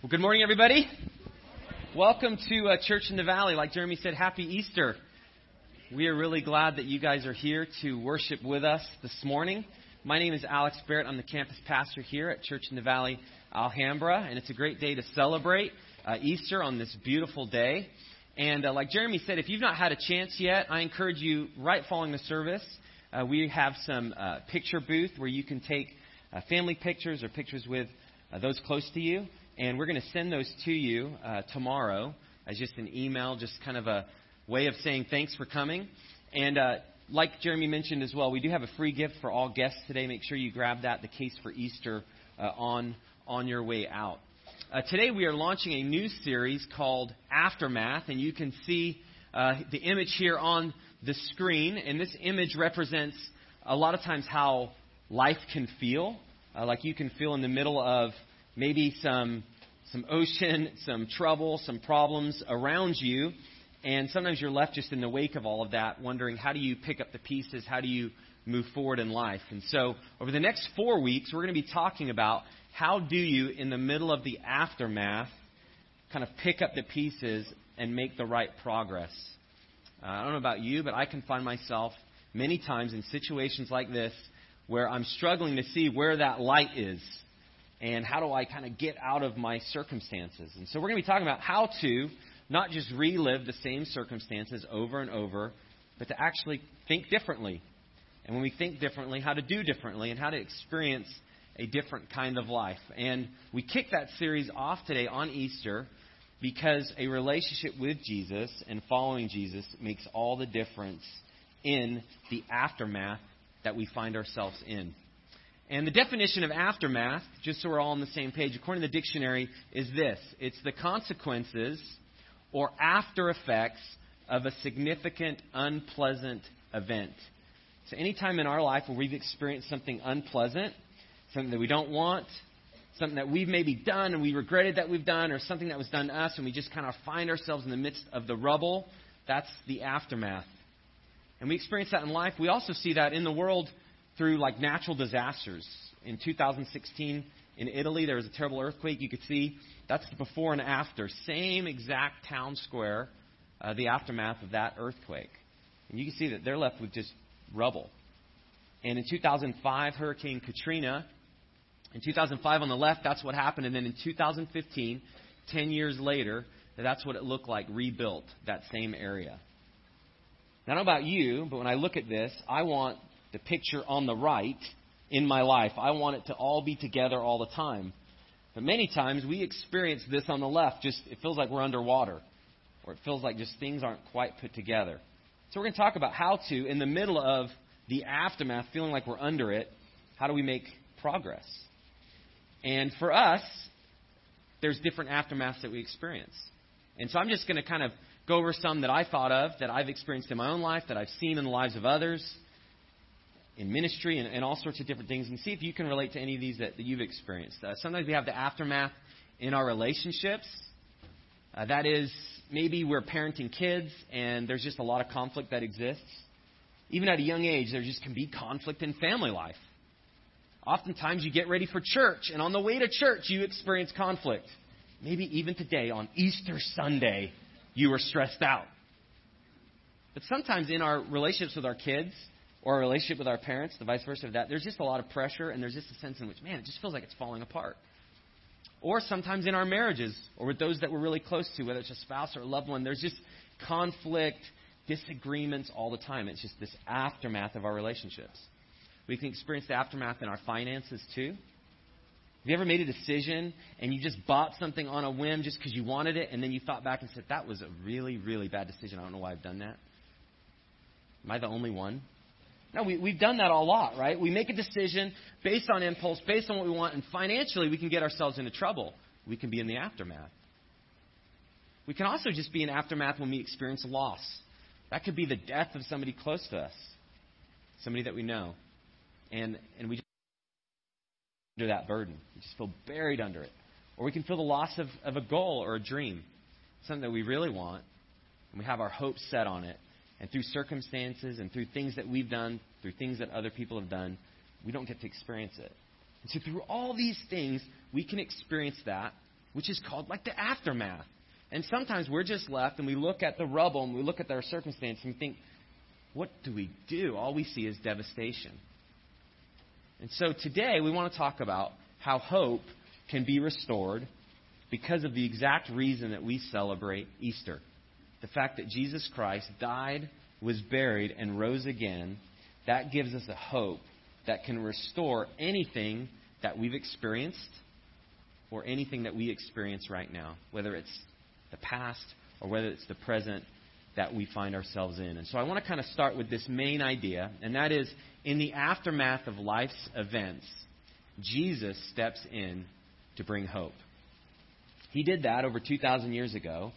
Well, good morning, everybody. Welcome to uh, Church in the Valley. Like Jeremy said, Happy Easter. We are really glad that you guys are here to worship with us this morning. My name is Alex Barrett. I'm the campus pastor here at Church in the Valley, Alhambra, and it's a great day to celebrate uh, Easter on this beautiful day. And uh, like Jeremy said, if you've not had a chance yet, I encourage you, right following the service, uh, we have some uh, picture booth where you can take uh, family pictures or pictures with those close to you. And we're going to send those to you uh, tomorrow as just an email, just kind of a way of saying thanks for coming. And uh, like Jeremy mentioned as well, we do have a free gift for all guests today. Make sure you grab that, the case for Easter, uh, on on your way out. Uh, today we are launching a new series called Aftermath, and you can see uh, the image here on the screen. And this image represents a lot of times how life can feel. Uh, like you can feel in the middle of maybe some some ocean, some trouble, some problems around you, and sometimes you're left just in the wake of all of that, wondering how do you pick up the pieces, how do you move forward in life. And so, over the next four weeks, we're going to be talking about how do you, in the middle of the aftermath, kind of pick up the pieces and make the right progress. Uh, I don't know about you, but I can find myself many times in situations like this where I'm struggling to see where that light is and how do I kind of get out of my circumstances. And so we're going to be talking about how to not just relive the same circumstances over and over, but to actually think differently. And when we think differently, how to do differently and how to experience a different kind of life. And we kick that series off today on Easter because a relationship with Jesus and following Jesus makes all the difference in the aftermath that we find ourselves in. And the definition of aftermath, just so we're all on the same page, according to the dictionary, is this it's the consequences or after effects of a significant unpleasant event. So, anytime in our life where we've experienced something unpleasant, something that we don't want, something that we've maybe done and we regretted that we've done, or something that was done to us and we just kind of find ourselves in the midst of the rubble, that's the aftermath. And we experience that in life. We also see that in the world through like natural disasters. In 2016 in Italy, there was a terrible earthquake. You could see that's the before and after. Same exact town square, uh, the aftermath of that earthquake. And you can see that they're left with just rubble. And in 2005, Hurricane Katrina. In 2005 on the left, that's what happened. And then in 2015, 10 years later, that's what it looked like rebuilt, that same area. Now, I don't know about you, but when I look at this, I want the picture on the right in my life. I want it to all be together all the time. But many times we experience this on the left, just it feels like we're underwater, or it feels like just things aren't quite put together. So we're going to talk about how to, in the middle of the aftermath, feeling like we're under it, how do we make progress? And for us, there's different aftermaths that we experience. And so I'm just going to kind of go over some that I thought of, that I've experienced in my own life, that I've seen in the lives of others, in ministry and, and, all sorts of different things and see if you can relate to any of these that, that you've experienced. Uh, sometimes we have the aftermath in our relationships. Uh, that is, maybe we're parenting kids and there's just a lot of conflict that exists. Even at a young age, there just can be conflict in family life. Oftentimes, you get ready for church, and on the way to church, you experience conflict. Maybe even today, on Easter Sunday, you were stressed out. But sometimes in our relationships with our kids, or a relationship with our parents, the vice versa of that, there's just a lot of pressure and there's just a sense in which, man, it just feels like it's falling apart. Or sometimes in our marriages or with those that we're really close to, whether it's a spouse or a loved one, there's just conflict, disagreements all the time. It's just this aftermath of our relationships. We can experience the aftermath in our finances too. Have you ever made a decision and you just bought something on a whim just because you wanted it and then you thought back and said, that was a really, really bad decision. I don't know why I've done that. Am I the only one? No, we, we've done that a lot, right? We make a decision based on impulse, based on what we want, and financially we can get ourselves into trouble. We can be in the aftermath. We can also just be in aftermath when we experience loss. That could be the death of somebody close to us, somebody that we know. And, and we just under that burden. We just feel buried under it. Or we can feel the loss of, of a goal or a dream, something that we really want, and we have our hopes set on it and through circumstances and through things that we've done, through things that other people have done, we don't get to experience it. And so through all these things, we can experience that. which is called like the aftermath. And sometimes we're just left and we look at the rubble and we look at our circumstance and we think, what do we do? All we see is devastation. And so today we want to talk about how hope can be restored because of the exact reason that we celebrate Easter. The fact that Jesus Christ died, was buried, and rose again, that gives us a hope that can restore anything that we've experienced or anything that we experience right now, whether it's the past or whether it's the present that we find ourselves in. And so I want to kind of start with this main idea, and that is in the aftermath of life's events, Jesus steps in to bring hope. He did that over 2,000 years ago,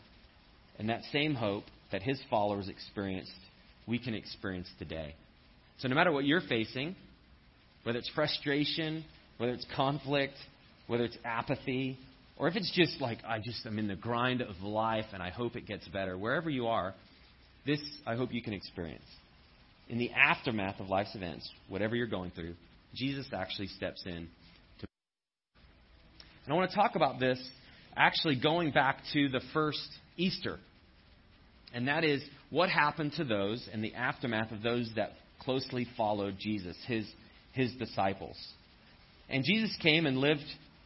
and that same hope that his followers experienced, we can experience today. So no matter what you're facing, whether it's frustration, whether it's conflict, whether it's apathy, or if it's just like, I just am in the grind of life and I hope it gets better, wherever you are, this I hope you can experience. In the aftermath of life's events, whatever you're going through, Jesus actually steps in to. And I want to talk about this actually going back to the first Easter. And that is what happened to those and the aftermath of those that closely followed Jesus, his, his disciples. And Jesus came and lived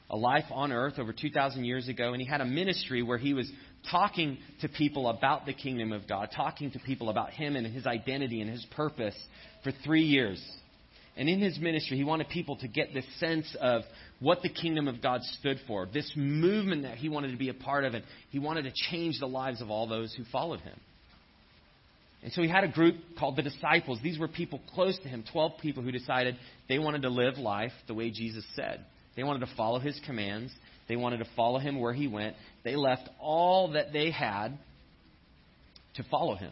a life on earth over 2,000 years ago, and he had a ministry where he was talking to people about the kingdom of God, talking to people about him and his identity and his purpose for three years. And in his ministry, he wanted people to get this sense of what the kingdom of God stood for, this movement that he wanted to be a part of, and he wanted to change the lives of all those who followed him. And so he had a group called the disciples. These were people close to him, 12 people who decided they wanted to live life the way Jesus said. They wanted to follow his commands. They wanted to follow him where he went. They left all that they had to follow him.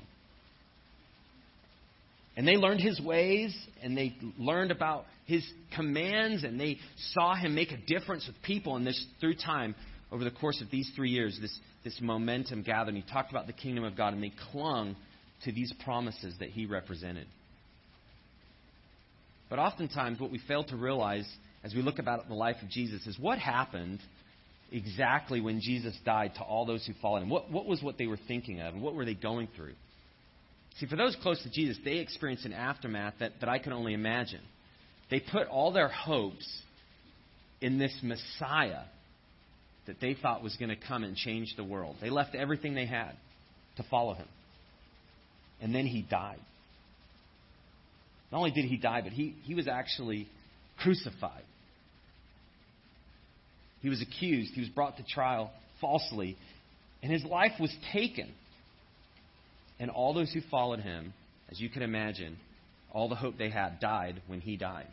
And they learned his ways, and they learned about his commands, and they saw him make a difference with people. And this, through time, over the course of these three years, this, this momentum gathered. And he talked about the kingdom of God, and they clung to these promises that he represented. But oftentimes, what we fail to realize as we look about the life of Jesus is what happened exactly when Jesus died to all those who followed him. What, what was what they were thinking of, and what were they going through? See, for those close to Jesus, they experienced an aftermath that, that I can only imagine. They put all their hopes in this Messiah that they thought was going to come and change the world. They left everything they had to follow him. And then he died. Not only did he die, but he, he was actually crucified. He was accused. He was brought to trial falsely. And his life was taken. And all those who followed him, as you can imagine, all the hope they had died when he died.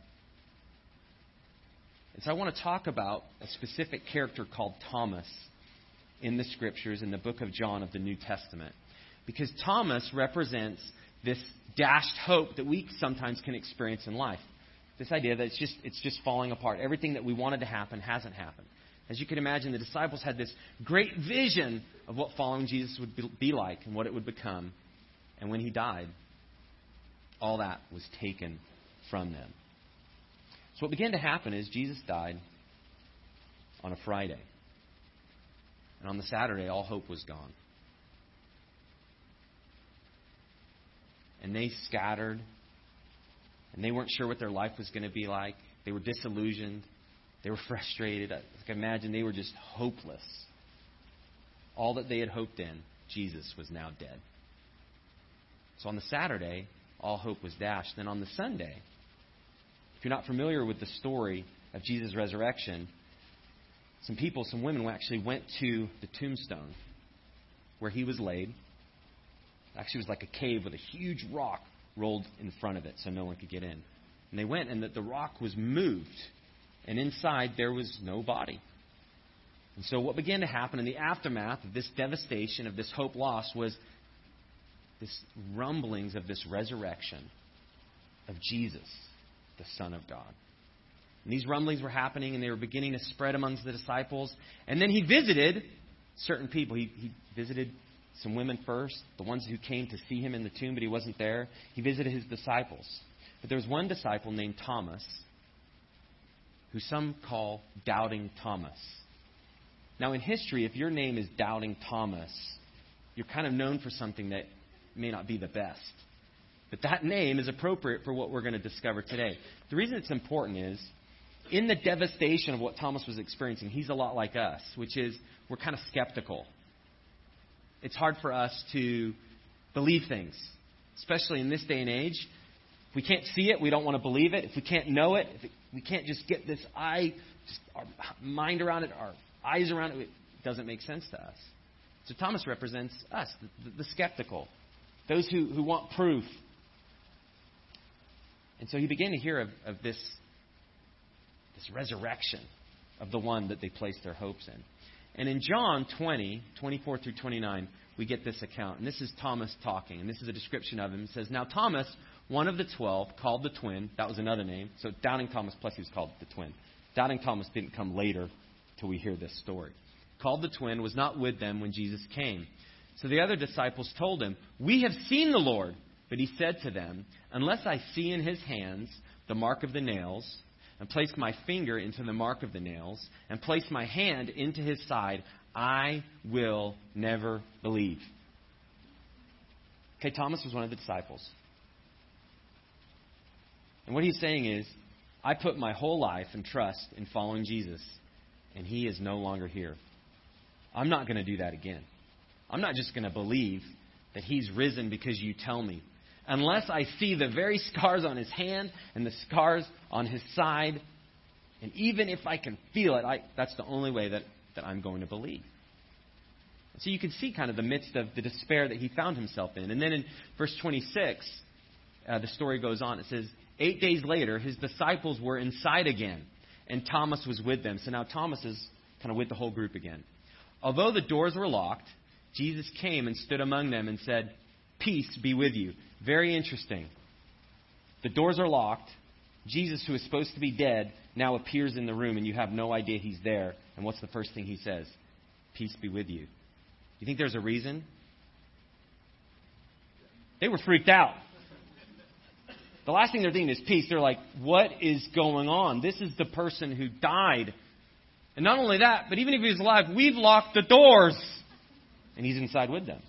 And so I want to talk about a specific character called Thomas in the scriptures in the book of John of the New Testament. Because Thomas represents this dashed hope that we sometimes can experience in life. This idea that it's just, it's just falling apart. Everything that we wanted to happen hasn't happened. As you can imagine, the disciples had this great vision of what following Jesus would be like and what it would become. And when he died, all that was taken from them. So what began to happen is Jesus died on a Friday. And on the Saturday, all hope was gone. And they scattered. And they weren't sure what their life was going to be like. They were disillusioned. They were frustrated. I can imagine they were just hopeless. All that they had hoped in, Jesus was now dead. So on the Saturday, all hope was dashed. Then on the Sunday, if you're not familiar with the story of Jesus' resurrection, some people, some women actually went to the tombstone where he was laid. Actually, it was like a cave with a huge rock rolled in front of it so no one could get in. And they went, and the, the rock was moved and inside there was no body. And so, what began to happen in the aftermath of this devastation, of this hope lost, was this rumblings of this resurrection of Jesus, the Son of God. And these rumblings were happening, and they were beginning to spread amongst the disciples. And then he visited certain people. He, he visited some women first, the ones who came to see him in the tomb, but he wasn't there. He visited his disciples. But there was one disciple named Thomas who some call Doubting Thomas. Now, in history, if your name is Doubting Thomas, you're kind of known for something that may not be the best. But that name is appropriate for what we're going to discover today. The reason it's important is in the devastation of what Thomas was experiencing, he's a lot like us, which is we're kind of skeptical. It's hard for us to believe things, especially in this day and age. If we can't see it, we don't want to believe it. If we can't know it, if we can't just get this eye, our mind around it, our eyes around it, it doesn't make sense to us. So Thomas represents us, the, the, the skeptical, those who, who want proof. And so he began to hear of, of this, this resurrection of the one that they placed their hopes in. And in John 20, 24 through 29, we get this account. And this is Thomas talking. And this is a description of him. It says, Now Thomas, one of the twelve, called the twin, that was another name. So Doubting Thomas, plus he was called the twin. Doubting Thomas didn't come later till we hear this story. Called the twin, was not with them when Jesus came. So the other disciples told him, We have seen the Lord. But he said to them, Unless I see in his hands the mark of the nails, and place my finger into the mark of the nails, and place my hand into his side, I will never believe. Okay, Thomas was one of the disciples. And what he's saying is, I put my whole life and trust in following Jesus, and he is no longer here. I'm not going to do that again. I'm not just going to believe that he's risen because you tell me unless I see the very scars on his hand and the scars on his side. And even if I can feel it, I, that's the only way that, that I'm going to believe. So you can see kind of the midst of the despair that he found himself in. And then in verse 26, uh, the story goes on. It says, Eight days later, his disciples were inside again, and Thomas was with them. So now Thomas is kind of with the whole group again. Although the doors were locked, Jesus came and stood among them and said, Peace be with you. Very interesting. The doors are locked. Jesus, who is supposed to be dead, now appears in the room, and you have no idea he's there. And what's the first thing he says? Peace be with you. You think there's a reason? They were freaked out. The last thing they're thinking is peace. They're like, what is going on? This is the person who died. And not only that, but even if he's alive, we've locked the doors. And he's inside with them.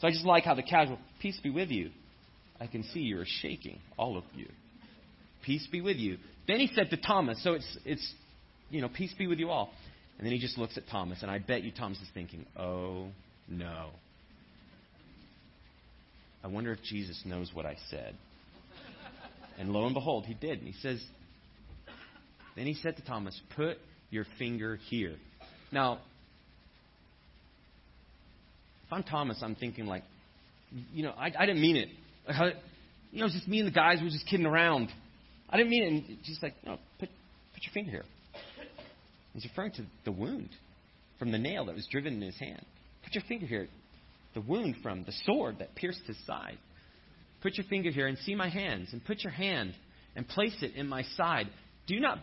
So I just like how the casual, peace be with you. I can see you're shaking, all of you. Peace be with you. Then he said to Thomas, so it's, it's, you know, peace be with you all. And then he just looks at Thomas, and I bet you Thomas is thinking, oh no. I wonder if Jesus knows what I said. And lo and behold, he did. And he says, then he said to Thomas, put your finger here. Now, if I'm Thomas, I'm thinking like, you know, I, I didn't mean it. You know, it's just me and the guys were just kidding around. I didn't mean it. And just like, no, put, put your finger here. He's referring to the wound from the nail that was driven in his hand. Put your finger here. The wound from the sword that pierced his side. Put your finger here and see my hands, and put your hand and place it in my side. Do not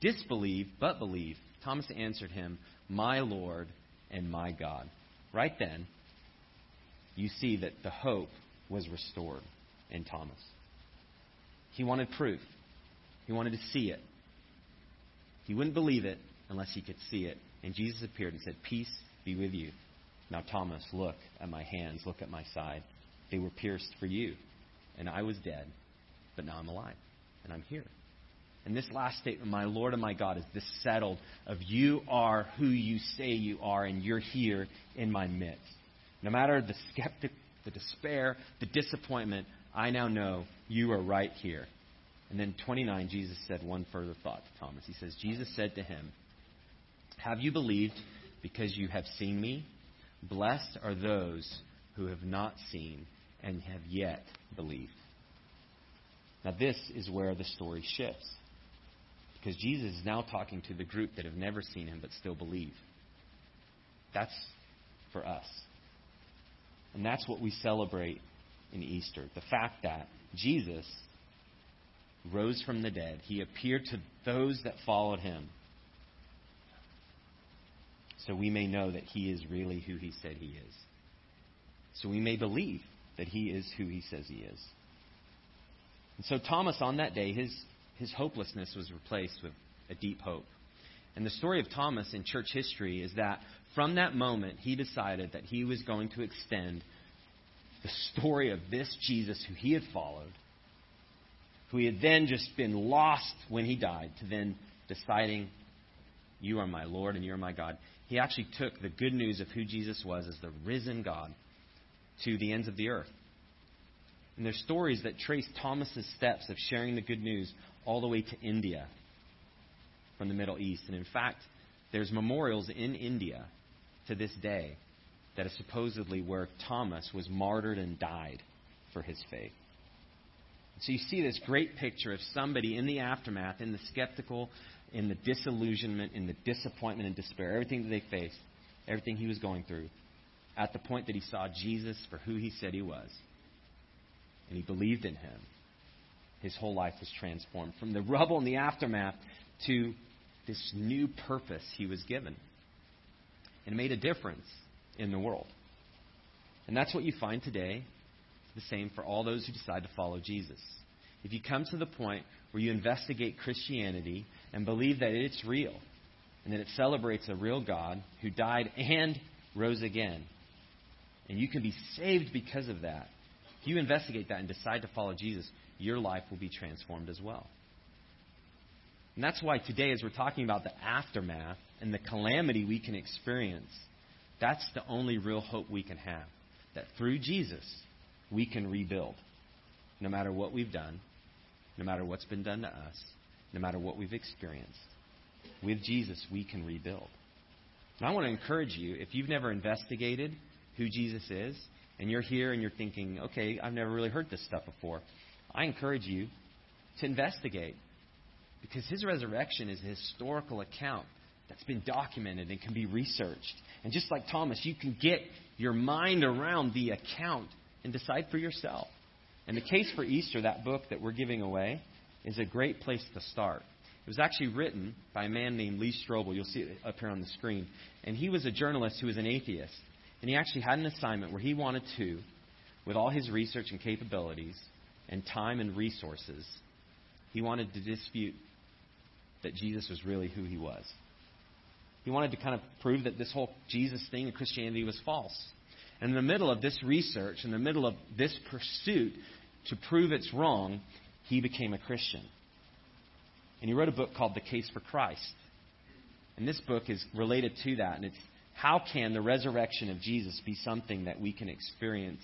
disbelieve, but believe. Thomas answered him, My Lord and my God. Right then, you see that the hope was restored in Thomas. He wanted proof, he wanted to see it. He wouldn't believe it unless he could see it. And Jesus appeared and said, Peace be with you. Now, Thomas, look at my hands, look at my side. They were pierced for you. And I was dead, but now I'm alive, and I'm here. And this last statement, my Lord and my God, is this settled of you are who you say you are, and you're here in my midst. No matter the skeptic the despair, the disappointment, I now know you are right here. And then 29, Jesus said one further thought to Thomas. He says, Jesus said to him, Have you believed because you have seen me? Blessed are those who have not seen and have yet believed. Now, this is where the story shifts. Because Jesus is now talking to the group that have never seen him but still believe. That's for us. And that's what we celebrate in Easter the fact that Jesus rose from the dead, he appeared to those that followed him. So we may know that he is really who he said he is. So we may believe that he is who he says he is. And so Thomas, on that day, his, his hopelessness was replaced with a deep hope. And the story of Thomas in church history is that from that moment, he decided that he was going to extend the story of this Jesus who he had followed, who he had then just been lost when he died, to then deciding, You are my Lord and you are my God. He actually took the good news of who Jesus was as the risen God to the ends of the earth. And there's stories that trace Thomas's steps of sharing the good news all the way to India from the Middle East. And in fact, there's memorials in India to this day that is supposedly where Thomas was martyred and died for his faith. So you see this great picture of somebody in the aftermath, in the skeptical, in the disillusionment, in the disappointment and despair, everything that they faced, everything he was going through, at the point that he saw Jesus for who he said he was, and he believed in him, his whole life was transformed from the rubble and the aftermath to this new purpose he was given. And it made a difference in the world. And that's what you find today. It's the same for all those who decide to follow Jesus. If you come to the point where you investigate Christianity and believe that it's real and that it celebrates a real God who died and rose again, and you can be saved because of that, if you investigate that and decide to follow Jesus, your life will be transformed as well. And that's why today, as we're talking about the aftermath and the calamity we can experience, that's the only real hope we can have. That through Jesus, we can rebuild. No matter what we've done, no matter what's been done to us, no matter what we've experienced. With Jesus, we can rebuild. And I want to encourage you, if you've never investigated who Jesus is, and you're here and you're thinking, okay, I've never really heard this stuff before, I encourage you to investigate. Because his resurrection is a historical account that's been documented and can be researched. And just like Thomas, you can get your mind around the account and decide for yourself. And the case for Easter, that book that we're giving away, is a great place to start. It was actually written by a man named Lee Strobel. You'll see it up here on the screen. And he was a journalist who was an atheist. And he actually had an assignment where he wanted to, with all his research and capabilities and time and resources, he wanted to dispute that Jesus was really who he was. He wanted to kind of prove that this whole Jesus thing in Christianity was false. And in the middle of this research, in the middle of this pursuit to prove it's wrong, he became a Christian. And he wrote a book called The Case for Christ. And this book is related to that. And it's how can the resurrection of Jesus be something that we can experience?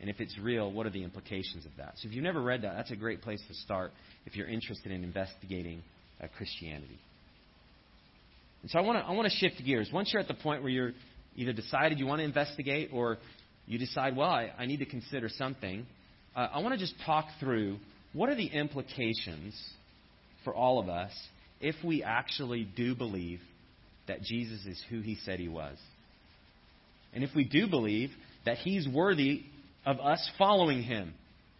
And if it's real, what are the implications of that? So if you've never read that, that's a great place to start if you're interested in investigating uh, Christianity. And so I want to I want to shift gears. Once you're at the point where you're either decided you want to investigate or you decide, well, I, I need to consider something, uh, I want to just talk through what are the implications for all of us if we actually do believe that Jesus is who he said he was. And if we do believe that he's worthy of us following him,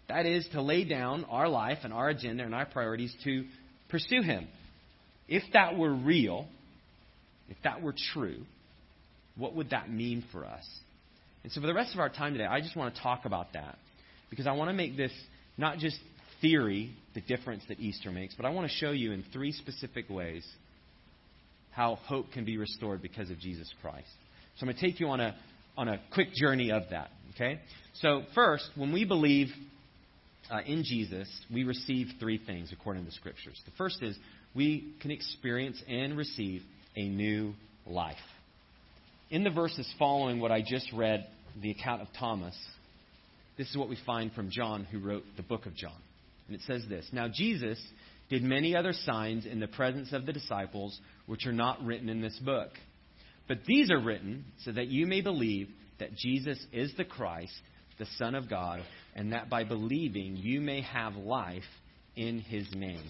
that is to lay down our life and our agenda and our priorities to pursue him. If that were real, if that were true, what would that mean for us? And so, for the rest of our time today, I just want to talk about that because I want to make this not just theory, the difference that Easter makes, but I want to show you in three specific ways how hope can be restored because of Jesus Christ. So, I'm going to take you on a, on a quick journey of that. Okay? So, first, when we believe uh, in Jesus, we receive three things according to the Scriptures. The first is we can experience and receive a new life. In the verses following what I just read, the account of Thomas, this is what we find from John, who wrote the book of John. And it says this Now Jesus did many other signs in the presence of the disciples, which are not written in this book. But these are written so that you may believe that Jesus is the Christ, the Son of God, and that by believing you may have life in his name.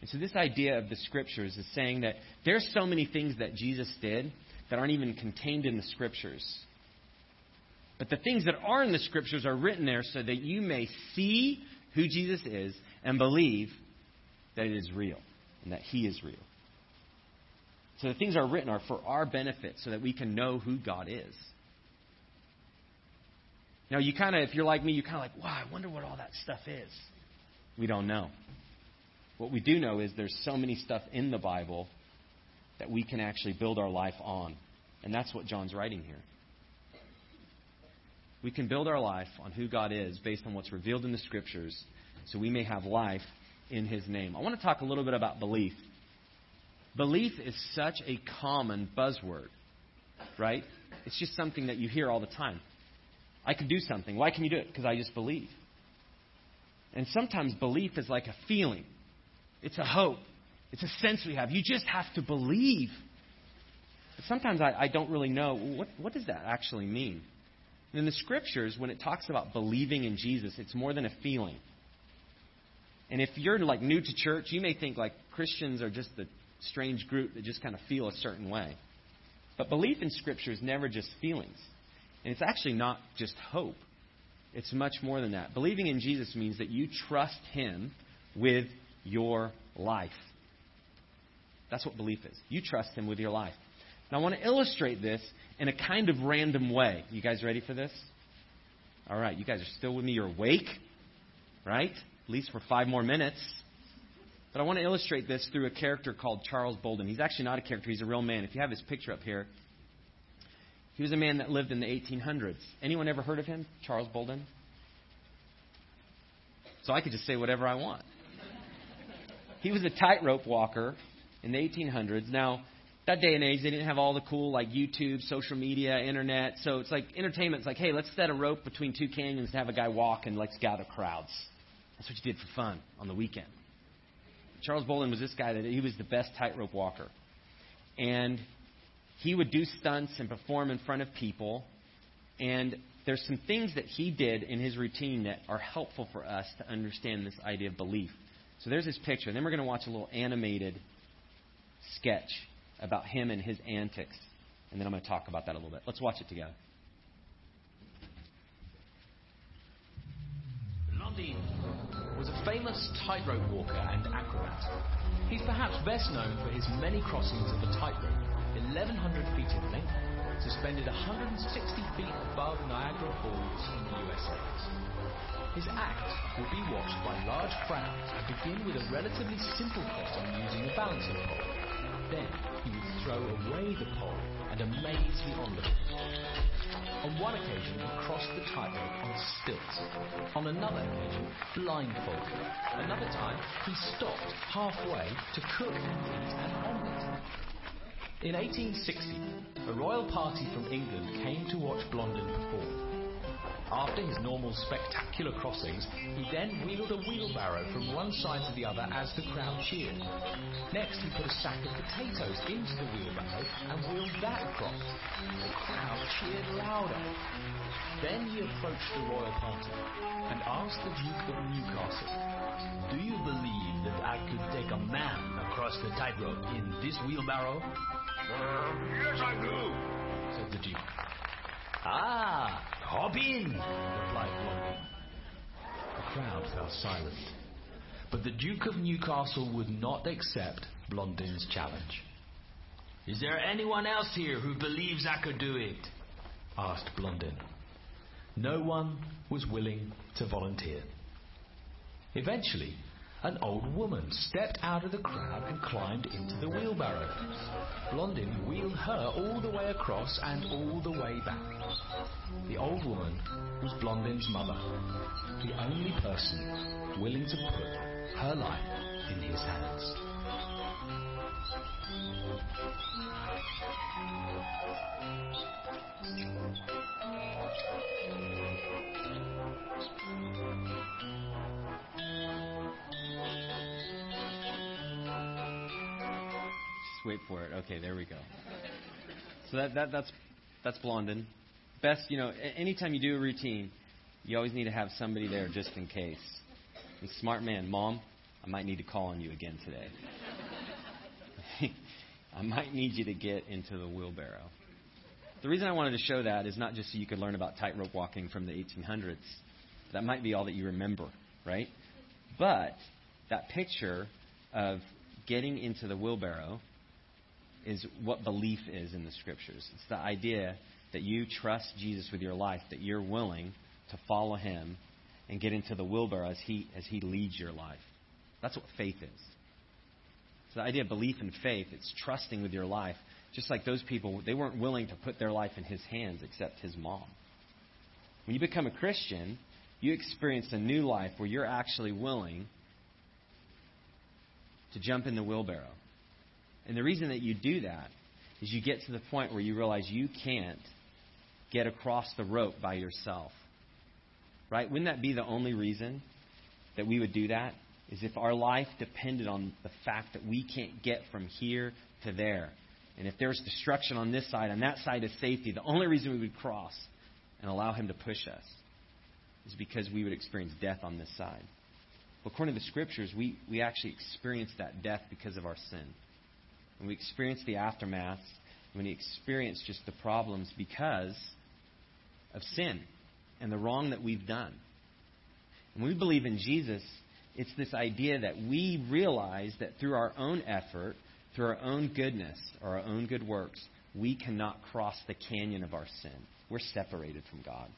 And so, this idea of the scriptures is saying that there's so many things that Jesus did that aren't even contained in the scriptures. But the things that are in the scriptures are written there so that you may see who Jesus is and believe that it is real and that he is real. So the things that are written are for our benefit so that we can know who God is. Now, you kind of, if you're like me, you're kind of like, wow, I wonder what all that stuff is. We don't know. What we do know is there's so many stuff in the Bible that we can actually build our life on. And that's what John's writing here. We can build our life on who God is based on what's revealed in the Scriptures so we may have life in His name. I want to talk a little bit about belief. Belief is such a common buzzword, right? It's just something that you hear all the time. I can do something. Why can you do it? Because I just believe. And sometimes belief is like a feeling, it's a hope, it's a sense we have. You just have to believe. But sometimes I, I don't really know what, what does that actually mean? In the scriptures, when it talks about believing in Jesus, it's more than a feeling. And if you're like new to church, you may think like Christians are just the strange group that just kind of feel a certain way. But belief in Scripture is never just feelings. And it's actually not just hope. It's much more than that. Believing in Jesus means that you trust Him with your life. That's what belief is. You trust Him with your life. Now, I want to illustrate this in a kind of random way. You guys ready for this? All right, you guys are still with me. You're awake, right? At least for five more minutes. But I want to illustrate this through a character called Charles Blondin. He's actually not a character, he's a real man. If you have his picture up here, he was a man that lived in the 1800s. Anyone ever heard of him? Charles Blondin? So I could just say whatever I want. He was a tightrope walker in the 1800s. Now, that day and age, they didn't have all the cool like YouTube, social media, internet. So it's like entertainment's like, hey, let's set a rope between two canyons to have a guy walk and let's gather crowds. That's what you did for fun on the weekend. Charles Blondin was this guy that he was the best tightrope walker. And he would do stunts and perform in front of people. And there's some things that he did in his routine that are helpful for us to understand this idea of belief. So there's his picture. And then we're going to watch a little animated sketch about him and his antics. And then I'm going to talk about that a little bit. Let's watch it together. Blondin was a famous tightrope walker and acrobat. He's perhaps best known for his many crossings of the tightrope, 1,100 feet in length, suspended 160 feet above Niagara Falls in the USA. His act will be watched by large crowds and begin with a relatively simple crossing using a balancing pole. Then he would throw away the pole and amaze the onlookers. On one occasion, he crossed the tightrope on stilts. On another occasion, blindfolded. Another time, he stopped halfway to cook an omelette. In 1860, a royal party from England came to watch Blondin perform. After his normal spectacular crossings, he then wheeled a wheelbarrow from one side to the other as the crowd cheered. Next, he put a sack of potatoes into the wheelbarrow and wheeled that across. The crowd cheered louder. Then he approached the royal party and asked the Duke of Newcastle, Do you believe that I could take a man across the tightrope in this wheelbarrow? Uh, yes, I do, said the Duke. Ah, hop in, replied Blondin. The crowd fell silent. But the Duke of Newcastle would not accept Blondin's challenge. Is there anyone else here who believes I could do it? asked Blondin. No one was willing to volunteer. Eventually, an old woman stepped out of the crowd and climbed into the wheelbarrow. Blondin wheeled her all the way across and all the way back. The old woman was Blondin's mother, the only person willing to put her life in his hands. Wait for it. Okay, there we go. So that, that that's that's Blondin. Best, you know, anytime you do a routine, you always need to have somebody there just in case. And smart man, mom, I might need to call on you again today. I might need you to get into the wheelbarrow. The reason I wanted to show that is not just so you could learn about tightrope walking from the 1800s. That might be all that you remember, right? But that picture of getting into the wheelbarrow is what belief is in the scriptures. It's the idea that you trust Jesus with your life, that you're willing to follow him and get into the wheelbarrow as he, as he leads your life. That's what faith is. So the idea of belief and faith, it's trusting with your life. Just like those people, they weren't willing to put their life in his hands except his mom. When you become a Christian, you experience a new life where you're actually willing to jump in the wheelbarrow. And the reason that you do that is you get to the point where you realize you can't get across the rope by yourself. Right? Wouldn't that be the only reason that we would do that? Is if our life depended on the fact that we can't get from here to there. And if there's destruction on this side, on that side is safety, the only reason we would cross and allow Him to push us is because we would experience death on this side. But according to the Scriptures, we, we actually experience that death because of our sin. And we experience the aftermath, when we experience just the problems because of sin and the wrong that we've done. When we believe in Jesus, it's this idea that we realize that through our own effort, through our own goodness or our own good works, we cannot cross the canyon of our sin. We're separated from God.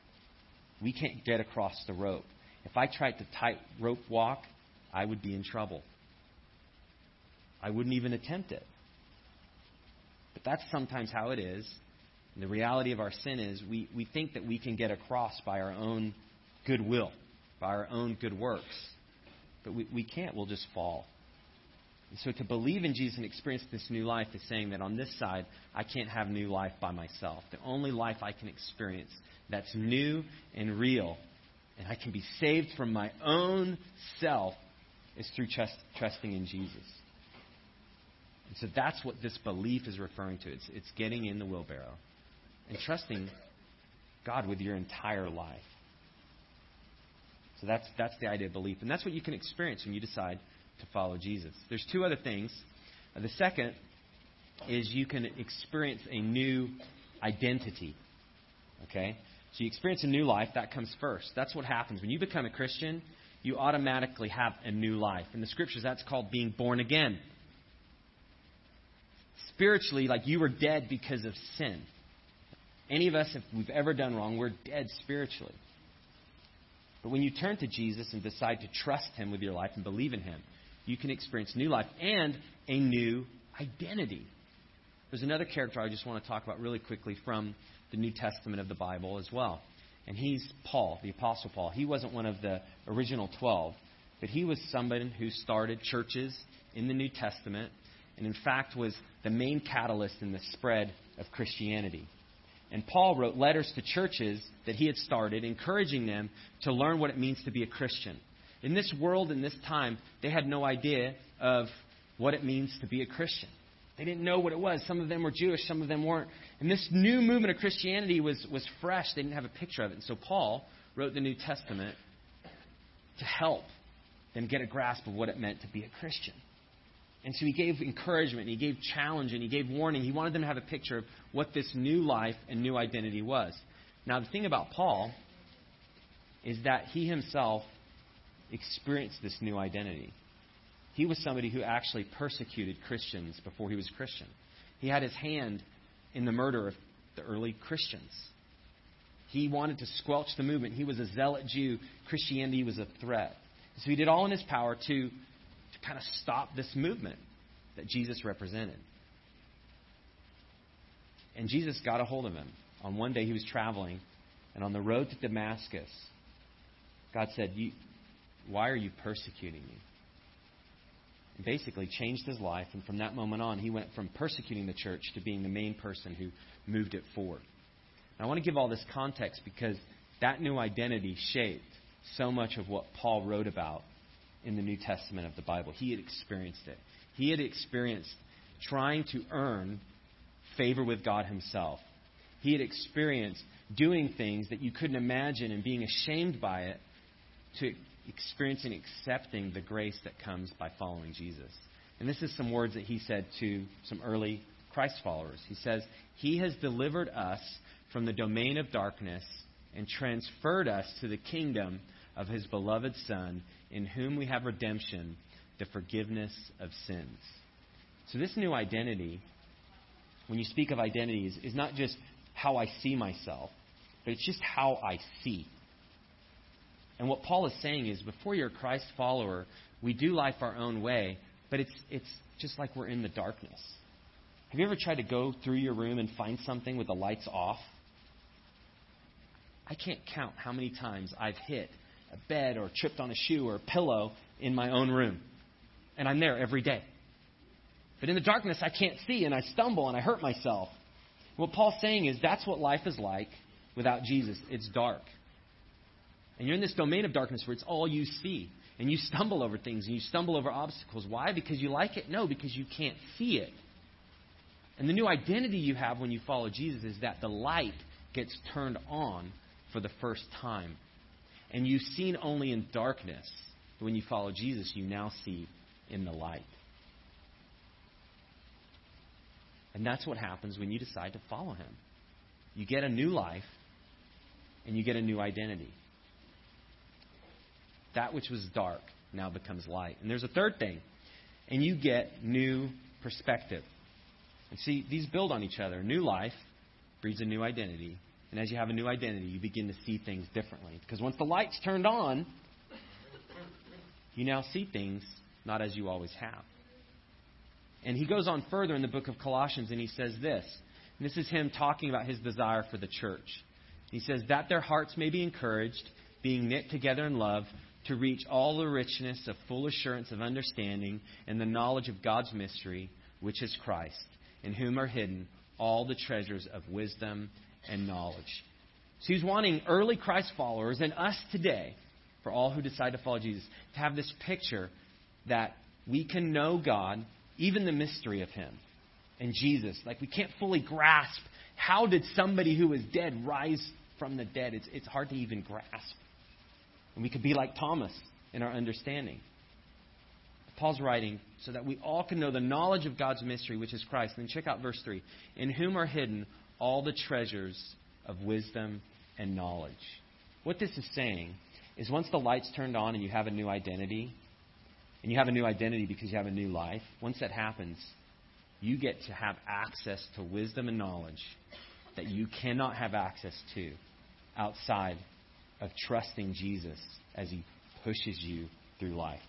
We can't get across the rope. If I tried to tight rope walk, I would be in trouble. I wouldn't even attempt it. But that's sometimes how it is. And the reality of our sin is we, we think that we can get across by our own goodwill, by our own good works. But we, we can't. We'll just fall. And so to believe in Jesus and experience this new life is saying that on this side, I can't have new life by myself. The only life I can experience that's new and real, and I can be saved from my own self, is through trust, trusting in Jesus. And so that's what this belief is referring to. It's, it's getting in the wheelbarrow and trusting God with your entire life. So that's, that's the idea of belief. And that's what you can experience when you decide to follow Jesus. There's two other things. Uh, the second is you can experience a new identity. Okay? So you experience a new life, that comes first. That's what happens. When you become a Christian, you automatically have a new life. In the scriptures, that's called being born again. Spiritually, like you were dead because of sin. Any of us, if we've ever done wrong, we're dead spiritually. But when you turn to Jesus and decide to trust Him with your life and believe in Him, you can experience new life and a new identity. There's another character I just want to talk about really quickly from the New Testament of the Bible as well. And he's Paul, the Apostle Paul. He wasn't one of the original 12, but he was somebody who started churches in the New Testament and, in fact, was the main catalyst in the spread of Christianity. And Paul wrote letters to churches that he had started, encouraging them to learn what it means to be a Christian. In this world, in this time, they had no idea of what it means to be a Christian. They didn't know what it was. Some of them were Jewish, some of them weren't. And this new movement of Christianity was, was fresh. They didn't have a picture of it. And so Paul wrote the New Testament to help them get a grasp of what it meant to be a Christian. And so he gave encouragement, and he gave challenge, and he gave warning. He wanted them to have a picture of what this new life and new identity was. Now, the thing about Paul is that he himself experienced this new identity. He was somebody who actually persecuted Christians before he was Christian. He had his hand in the murder of the early Christians. He wanted to squelch the movement. He was a zealot Jew. Christianity was a threat. So he did all in his power to to kind of stop this movement that Jesus represented. And Jesus got a hold of him. On one day he was traveling, and on the road to Damascus, God said, Why are you persecuting me? And basically changed his life, and from that moment on, he went from persecuting the church to being the main person who moved it forward. Now, I want to give all this context because that new identity shaped so much of what Paul wrote about in the New Testament of the Bible. He had experienced it. He had experienced trying to earn favor with God Himself. He had experienced doing things that you couldn't imagine and being ashamed by it to experiencing accepting the grace that comes by following Jesus. And this is some words that he said to some early Christ followers. He says, He has delivered us from the domain of darkness and transferred us to the kingdom of His beloved Son, in whom we have redemption, the forgiveness of sins. So, this new identity, when you speak of identities, is not just how I see myself, but it's just how I see. And what Paul is saying is before you're a Christ follower, we do life our own way, but it's, it's just like we're in the darkness. Have you ever tried to go through your room and find something with the lights off? I can't count how many times I've hit a bed or tripped on a shoe or a pillow in my own room. And I'm there every day. But in the darkness, I can't see and I stumble and I hurt myself. What Paul's saying is that's what life is like without Jesus. It's dark. And you're in this domain of darkness where it's all you see. And you stumble over things and you stumble over obstacles. Why? Because you like it? No, because you can't see it. And the new identity you have when you follow Jesus is that the light gets turned on for the first time. And you've seen only in darkness. When you follow Jesus, you now see in the light. And that's what happens when you decide to follow him. You get a new life and you get a new identity. That which was dark now becomes light. And there's a third thing. And you get new perspective. And see, these build on each other. New life breeds a new identity. And as you have a new identity, you begin to see things differently. Because once the light's turned on, you now see things not as you always have. And he goes on further in the book of Colossians and he says this. And this is him talking about his desire for the church. He says, That their hearts may be encouraged, being knit together in love, to reach all the richness of full assurance of understanding and the knowledge of God's mystery, which is Christ, in whom are hidden all the treasures of wisdom and knowledge. So he's wanting early Christ followers and us today, for all who decide to follow Jesus, to have this picture that we can know God even the mystery of him and Jesus. Like we can't fully grasp how did somebody who was dead rise from the dead? It's, it's hard to even grasp. And we could be like Thomas in our understanding. Paul's writing so that we all can know the knowledge of God's mystery, which is Christ. And then check out verse 3 In whom are hidden all the treasures of wisdom and knowledge. What this is saying is once the light's turned on and you have a new identity, and you have a new identity because you have a new life, once that happens, you get to have access to wisdom and knowledge that you cannot have access to outside of trusting Jesus as he pushes you through life.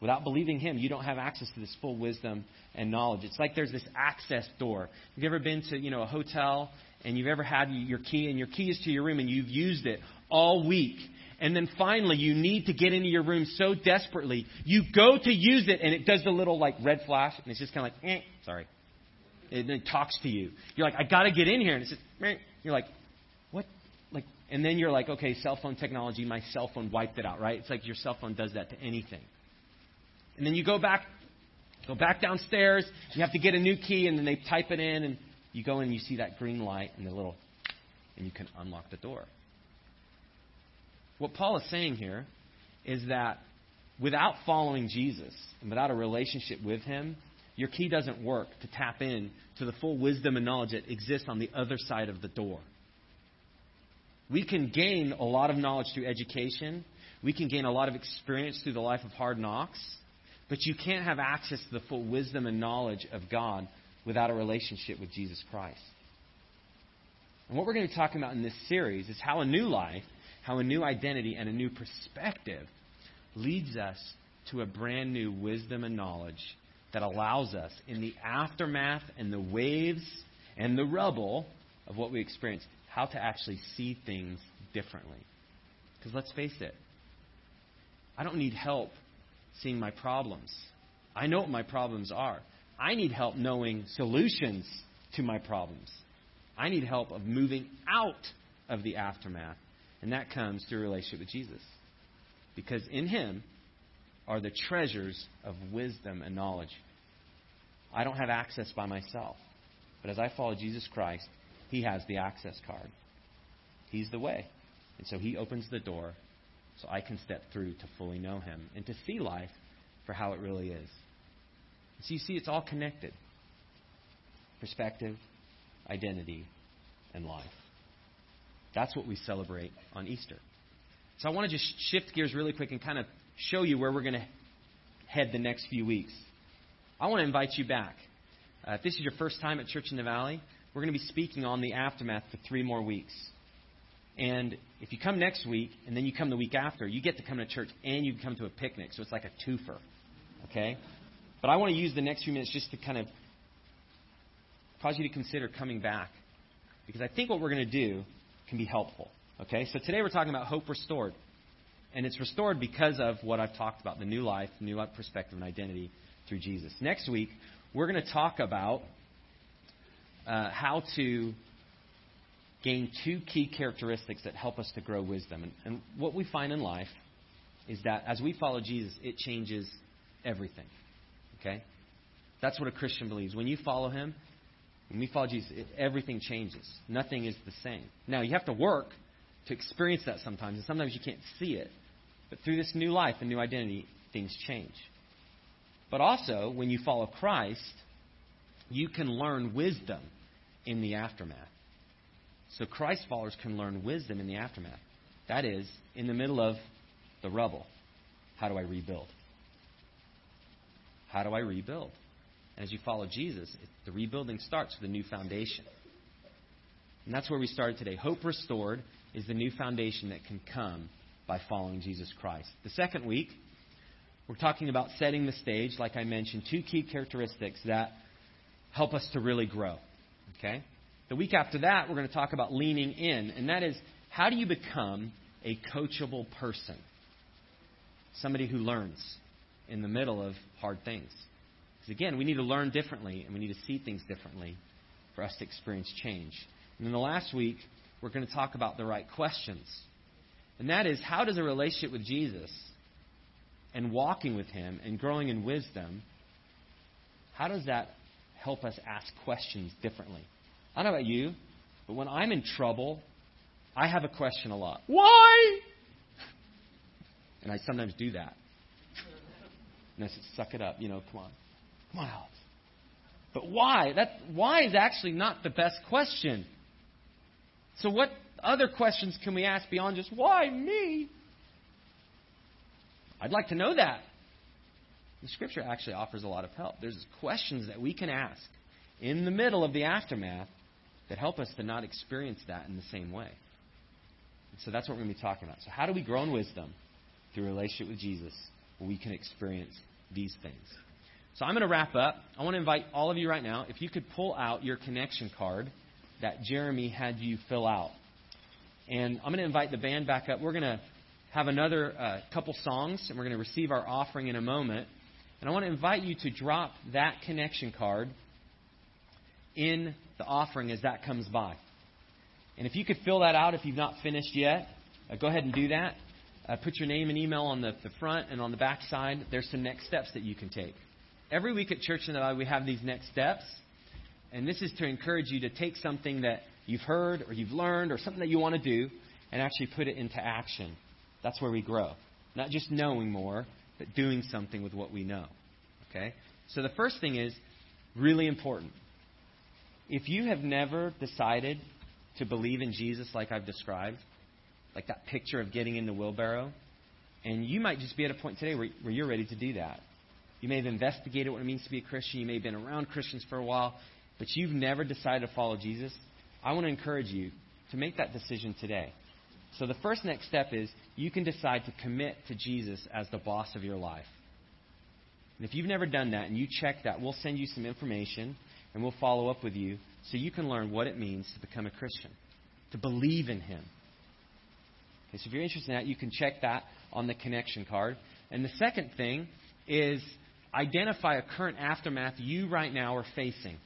Without believing him, you don't have access to this full wisdom and knowledge. It's like there's this access door. Have you ever been to, you know, a hotel and you've ever had your key and your key is to your room and you've used it all week and then finally you need to get into your room so desperately, you go to use it and it does the little like red flash and it's just kind of like, eh, sorry. And then it talks to you. You're like, I got to get in here. And it says, eh. you're like, what? Like, and then you're like, okay, cell phone technology, my cell phone wiped it out, right? It's like your cell phone does that to anything. And then you go back, go back downstairs. You have to get a new key, and then they type it in, and you go in and you see that green light and the little, and you can unlock the door. What Paul is saying here is that without following Jesus and without a relationship with him, your key doesn't work to tap in to the full wisdom and knowledge that exists on the other side of the door. We can gain a lot of knowledge through education. We can gain a lot of experience through the life of hard knocks. But you can't have access to the full wisdom and knowledge of God without a relationship with Jesus Christ. And what we're going to be talking about in this series is how a new life how a new identity and a new perspective leads us to a brand new wisdom and knowledge that allows us, in the aftermath and the waves and the rubble of what we experience, how to actually see things differently. Because let's face it, I don't need help seeing my problems. I know what my problems are. I need help knowing solutions to my problems. I need help of moving out of the aftermath and that comes through a relationship with Jesus. Because in Him are the treasures of wisdom and knowledge. I don't have access by myself. But as I follow Jesus Christ, He has the access card. He's the way. And so He opens the door so I can step through to fully know Him and to see life for how it really is. So you see, it's all connected perspective, identity, and life. That's what we celebrate on Easter. So I want to just shift gears really quick and kind of show you where we're going to head the next few weeks. I want to invite you back. Uh, if this is your first time at Church in the Valley, we're going to be speaking on the aftermath for three more weeks. And if you come next week and then you come the week after, you get to come to church and you come to a picnic. So it's like a twofer. Okay? But I want to use the next few minutes just to kind of cause you to consider coming back. Because I think what we're going to do can be helpful. Okay? So today we're talking about hope restored. And it's restored because of what I've talked about the new life, new perspective, and identity through Jesus. Next week, we're going to talk about uh, how to gain two key characteristics that help us to grow wisdom. And, and what we find in life is that as we follow Jesus, it changes everything. Okay? That's what a Christian believes. When you follow him, when we follow Jesus, it, everything changes. Nothing is the same. Now, you have to work to experience that sometimes, and sometimes you can't see it. But through this new life and new identity, things change. But also, when you follow Christ, you can learn wisdom in the aftermath. So Christ followers can learn wisdom in the aftermath. That is, in the middle of the rubble, how do I rebuild? How do I rebuild? And as you follow Jesus, the rebuilding starts with a new foundation. And that's where we started today. Hope restored is the new foundation that can come by following Jesus Christ. The second week, we're talking about setting the stage, like I mentioned, two key characteristics that help us to really grow. Okay? The week after that, we're going to talk about leaning in, and that is how do you become a coachable person? Somebody who learns in the middle of hard things. Because again, we need to learn differently and we need to see things differently for us to experience change. And then the last week, we're going to talk about the right questions. And that is how does a relationship with Jesus and walking with Him and growing in wisdom, how does that help us ask questions differently? I don't know about you, but when I'm in trouble, I have a question a lot. Why? And I sometimes do that. And I say, suck it up, you know, come on. Come on, Alex. But why? That why is actually not the best question. So what other questions can we ask beyond just why me? I'd like to know that. The scripture actually offers a lot of help. There's questions that we can ask in the middle of the aftermath that help us to not experience that in the same way. So that's what we're going to be talking about. So, how do we grow in wisdom through relationship with Jesus where we can experience these things? So, I'm going to wrap up. I want to invite all of you right now, if you could pull out your connection card that Jeremy had you fill out. And I'm going to invite the band back up. We're going to have another uh, couple songs, and we're going to receive our offering in a moment. And I want to invite you to drop that connection card in the offering as that comes by. And if you could fill that out if you've not finished yet, uh, go ahead and do that. Uh, put your name and email on the, the front and on the back side. There's some next steps that you can take. Every week at Church in the Valley, we have these next steps. And this is to encourage you to take something that you've heard or you've learned or something that you want to do and actually put it into action. That's where we grow. Not just knowing more, but doing something with what we know. Okay? So the first thing is really important. If you have never decided to believe in Jesus like I've described, like that picture of getting in the wheelbarrow, and you might just be at a point today where, where you're ready to do that. You may have investigated what it means to be a Christian. You may have been around Christians for a while, but you've never decided to follow Jesus. I want to encourage you to make that decision today. So the first next step is you can decide to commit to Jesus as the boss of your life. And if you've never done that and you check that, we'll send you some information and we'll follow up with you so you can learn what it means to become a Christian, to believe in Him. Okay, so if you're interested in that, you can check that on the connection card. And the second thing is identify a current aftermath you right now are facing.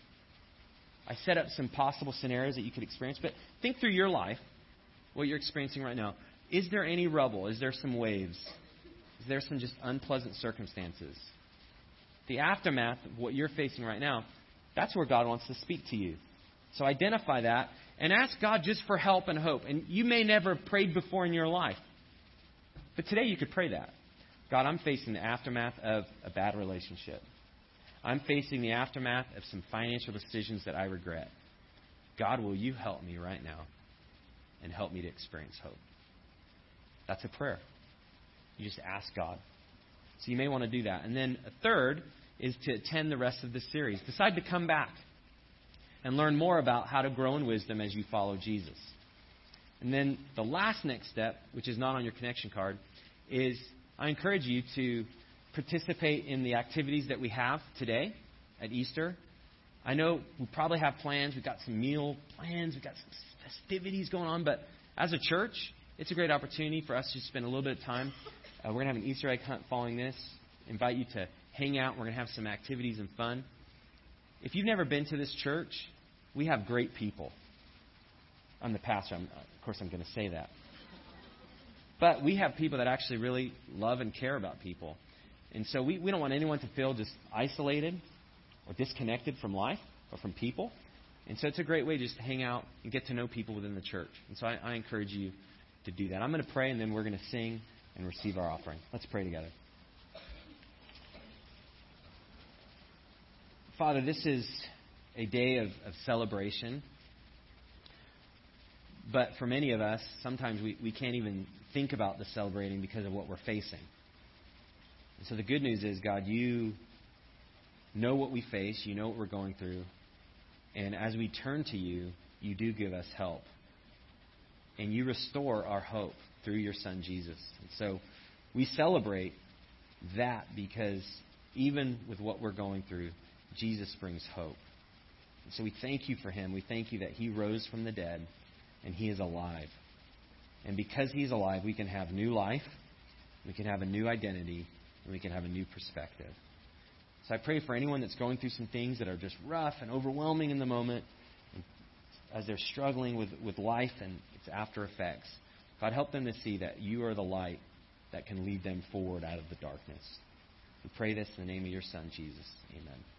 I set up some possible scenarios that you could experience, but think through your life, what you're experiencing right now. Is there any rubble? Is there some waves? Is there some just unpleasant circumstances? The aftermath of what you're facing right now, that's where God wants to speak to you. So identify that and ask God just for help and hope. And you may never have prayed before in your life. But today you could pray that. God, I'm facing the aftermath of a bad relationship. I'm facing the aftermath of some financial decisions that I regret. God, will you help me right now and help me to experience hope? That's a prayer. You just ask God. So you may want to do that. And then a third is to attend the rest of the series. Decide to come back and learn more about how to grow in wisdom as you follow Jesus. And then the last next step, which is not on your connection card, is I encourage you to participate in the activities that we have today at Easter. I know we probably have plans. We've got some meal plans. We've got some festivities going on. But as a church, it's a great opportunity for us to spend a little bit of time. Uh, we're going to have an Easter egg hunt following this. Invite you to hang out. We're going to have some activities and fun. If you've never been to this church, we have great people. I'm the pastor. I'm, of course, I'm going to say that. But we have people that actually really love and care about people. And so we, we don't want anyone to feel just isolated or disconnected from life or from people. And so it's a great way just to hang out and get to know people within the church. And so I, I encourage you to do that. I'm going to pray, and then we're going to sing and receive our offering. Let's pray together. Father, this is a day of, of celebration. But for many of us, sometimes we, we can't even think about the celebrating because of what we're facing. And so the good news is, God, you know what we face, you know what we're going through, and as we turn to you, you do give us help. And you restore our hope through your Son, Jesus. And so we celebrate that because even with what we're going through, Jesus brings hope. So we thank you for him. We thank you that he rose from the dead and he is alive. And because he's alive, we can have new life, we can have a new identity, and we can have a new perspective. So I pray for anyone that's going through some things that are just rough and overwhelming in the moment, as they're struggling with, with life and its after effects. God, help them to see that you are the light that can lead them forward out of the darkness. We pray this in the name of your Son, Jesus. Amen.